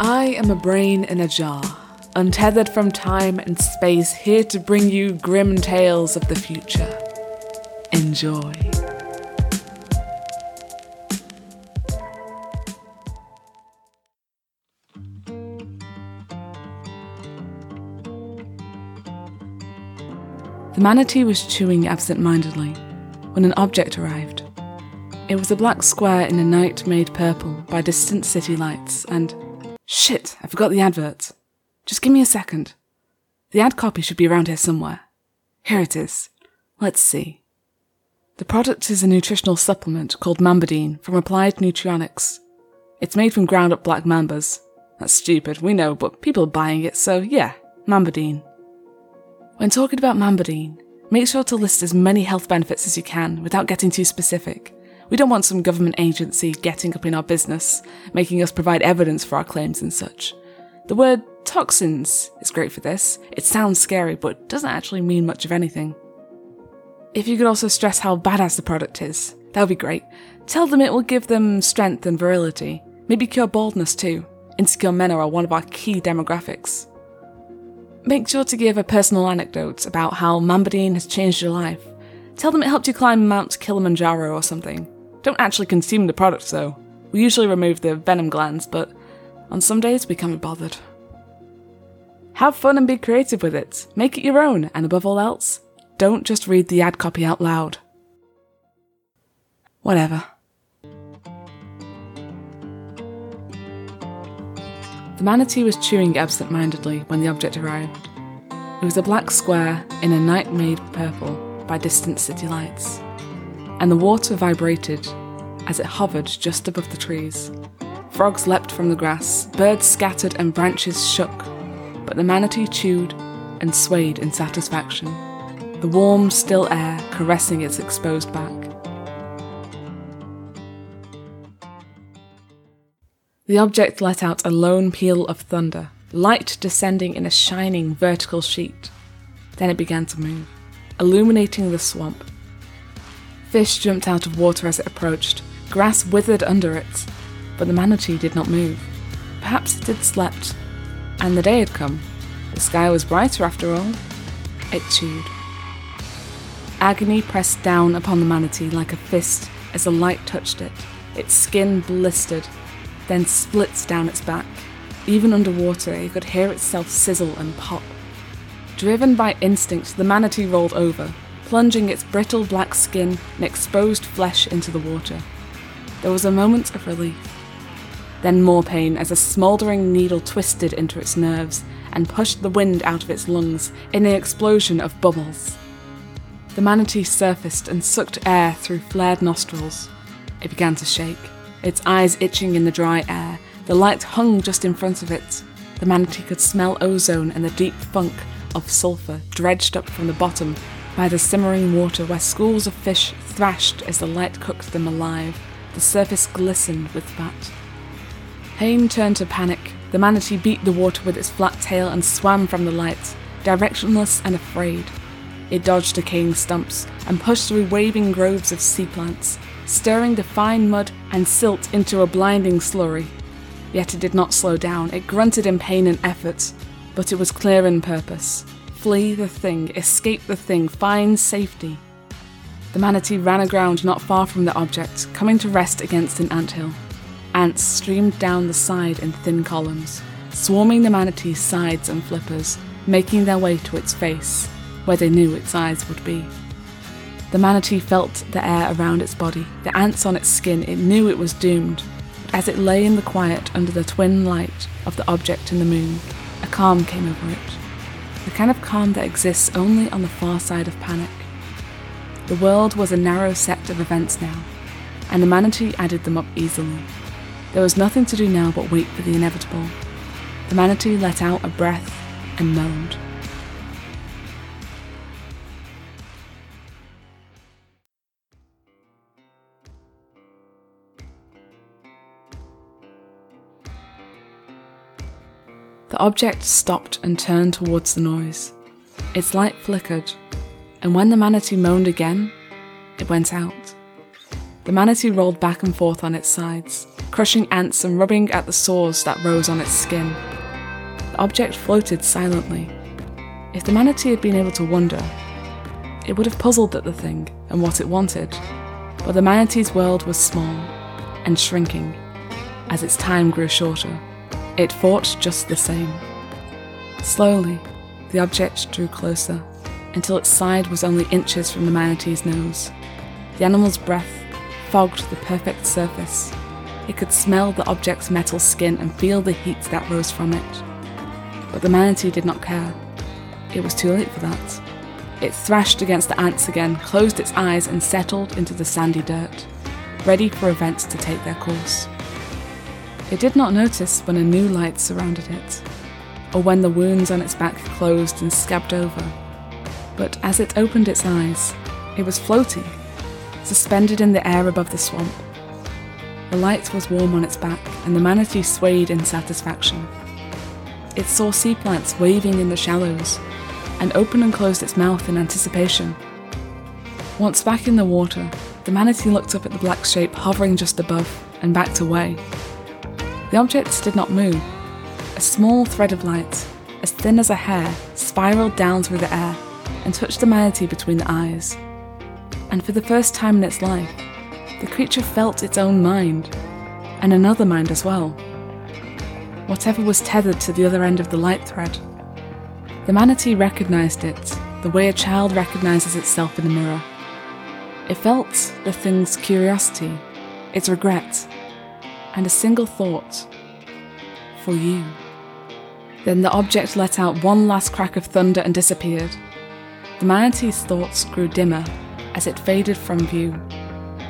I am a brain in a jar, untethered from time and space, here to bring you grim tales of the future. Enjoy. The manatee was chewing absent mindedly when an object arrived. It was a black square in a night made purple by distant city lights, and. Shit, I forgot the advert. Just give me a second. The ad copy should be around here somewhere. Here it is. Let's see. The product is a nutritional supplement called Mambodine from Applied Nutrionics. It's made from ground up black mambas. That's stupid, we know, but people are buying it, so yeah, Mambodine. When talking about Mambodine, make sure to list as many health benefits as you can without getting too specific. We don't want some government agency getting up in our business, making us provide evidence for our claims and such. The word toxins is great for this. It sounds scary, but doesn't actually mean much of anything. If you could also stress how badass the product is, that would be great. Tell them it will give them strength and virility. Maybe cure baldness too. Insecure men are one of our key demographics. Make sure to give a personal anecdote about how Mambodine has changed your life. Tell them it helped you climb Mount Kilimanjaro or something. Don't actually consume the product though. We usually remove the venom glands, but on some days we can't be bothered. Have fun and be creative with it. Make it your own, and above all else, don't just read the ad copy out loud. Whatever. The manatee was chewing absent mindedly when the object arrived. It was a black square in a night made purple by distant city lights, and the water vibrated as it hovered just above the trees. Frogs leapt from the grass, birds scattered, and branches shook, but the manatee chewed and swayed in satisfaction, the warm, still air caressing its exposed back. The object let out a lone peal of thunder, light descending in a shining vertical sheet. Then it began to move, illuminating the swamp. Fish jumped out of water as it approached, grass withered under it, but the manatee did not move. Perhaps it had slept, and the day had come. The sky was brighter after all. It chewed. Agony pressed down upon the manatee like a fist as the light touched it. Its skin blistered, then splits down its back. Even underwater, it could hear itself sizzle and pop. Driven by instinct, the manatee rolled over, plunging its brittle black skin and exposed flesh into the water. There was a moment of relief. Then more pain as a smouldering needle twisted into its nerves and pushed the wind out of its lungs in an explosion of bubbles. The manatee surfaced and sucked air through flared nostrils. It began to shake its eyes itching in the dry air. The light hung just in front of it. The manatee could smell ozone and the deep funk of sulphur dredged up from the bottom by the simmering water where schools of fish thrashed as the light cooked them alive. The surface glistened with fat. Pain turned to panic. The manatee beat the water with its flat tail and swam from the light, directionless and afraid. It dodged decaying stumps and pushed through waving groves of sea plants, stirring the fine mud and silt into a blinding slurry. Yet it did not slow down, it grunted in pain and effort, but it was clear in purpose. Flee the thing, escape the thing, find safety. The manatee ran aground not far from the object, coming to rest against an anthill. Ants streamed down the side in thin columns, swarming the manatee's sides and flippers, making their way to its face, where they knew its eyes would be. The manatee felt the air around its body, the ants on its skin. It knew it was doomed. But as it lay in the quiet under the twin light of the object and the moon, a calm came over it. The kind of calm that exists only on the far side of panic. The world was a narrow set of events now, and the manatee added them up easily. There was nothing to do now but wait for the inevitable. The manatee let out a breath and moaned. The object stopped and turned towards the noise. Its light flickered, and when the manatee moaned again, it went out. The manatee rolled back and forth on its sides, crushing ants and rubbing at the sores that rose on its skin. The object floated silently. If the manatee had been able to wonder, it would have puzzled at the thing and what it wanted. But the manatee's world was small and shrinking as its time grew shorter. It fought just the same. Slowly, the object drew closer until its side was only inches from the manatee's nose. The animal's breath fogged the perfect surface. It could smell the object's metal skin and feel the heat that rose from it. But the manatee did not care. It was too late for that. It thrashed against the ants again, closed its eyes, and settled into the sandy dirt, ready for events to take their course. It did not notice when a new light surrounded it, or when the wounds on its back closed and scabbed over. But as it opened its eyes, it was floating, suspended in the air above the swamp. The light was warm on its back, and the manatee swayed in satisfaction. It saw sea plants waving in the shallows, and opened and closed its mouth in anticipation. Once back in the water, the manatee looked up at the black shape hovering just above and backed away. The objects did not move. A small thread of light, as thin as a hair, spiraled down through the air and touched the manatee between the eyes. And for the first time in its life, the creature felt its own mind, and another mind as well whatever was tethered to the other end of the light thread. The manatee recognized it the way a child recognizes itself in a mirror. It felt the thing's curiosity, its regret, and a single thought for you. Then the object let out one last crack of thunder and disappeared. The manatee's thoughts grew dimmer as it faded from view.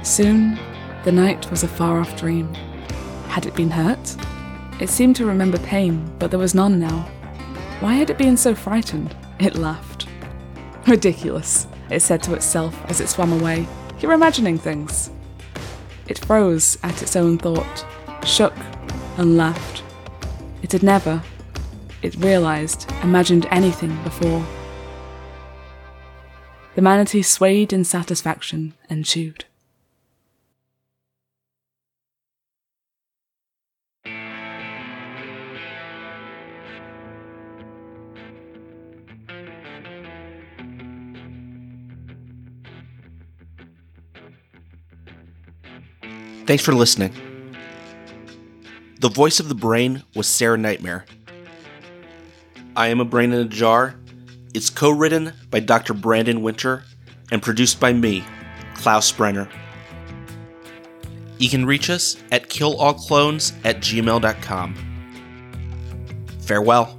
Soon, the night was a far off dream. Had it been hurt? It seemed to remember pain, but there was none now. Why had it been so frightened? It laughed. Ridiculous, it said to itself as it swam away. You're imagining things. It froze at its own thought, shook, and laughed. It had never, it realized, imagined anything before. The manatee swayed in satisfaction and chewed. Thanks for listening. The voice of the brain was Sarah Nightmare. I Am a Brain in a Jar. It's co written by Dr. Brandon Winter and produced by me, Klaus Brenner. You can reach us at killallclones at gmail.com. Farewell.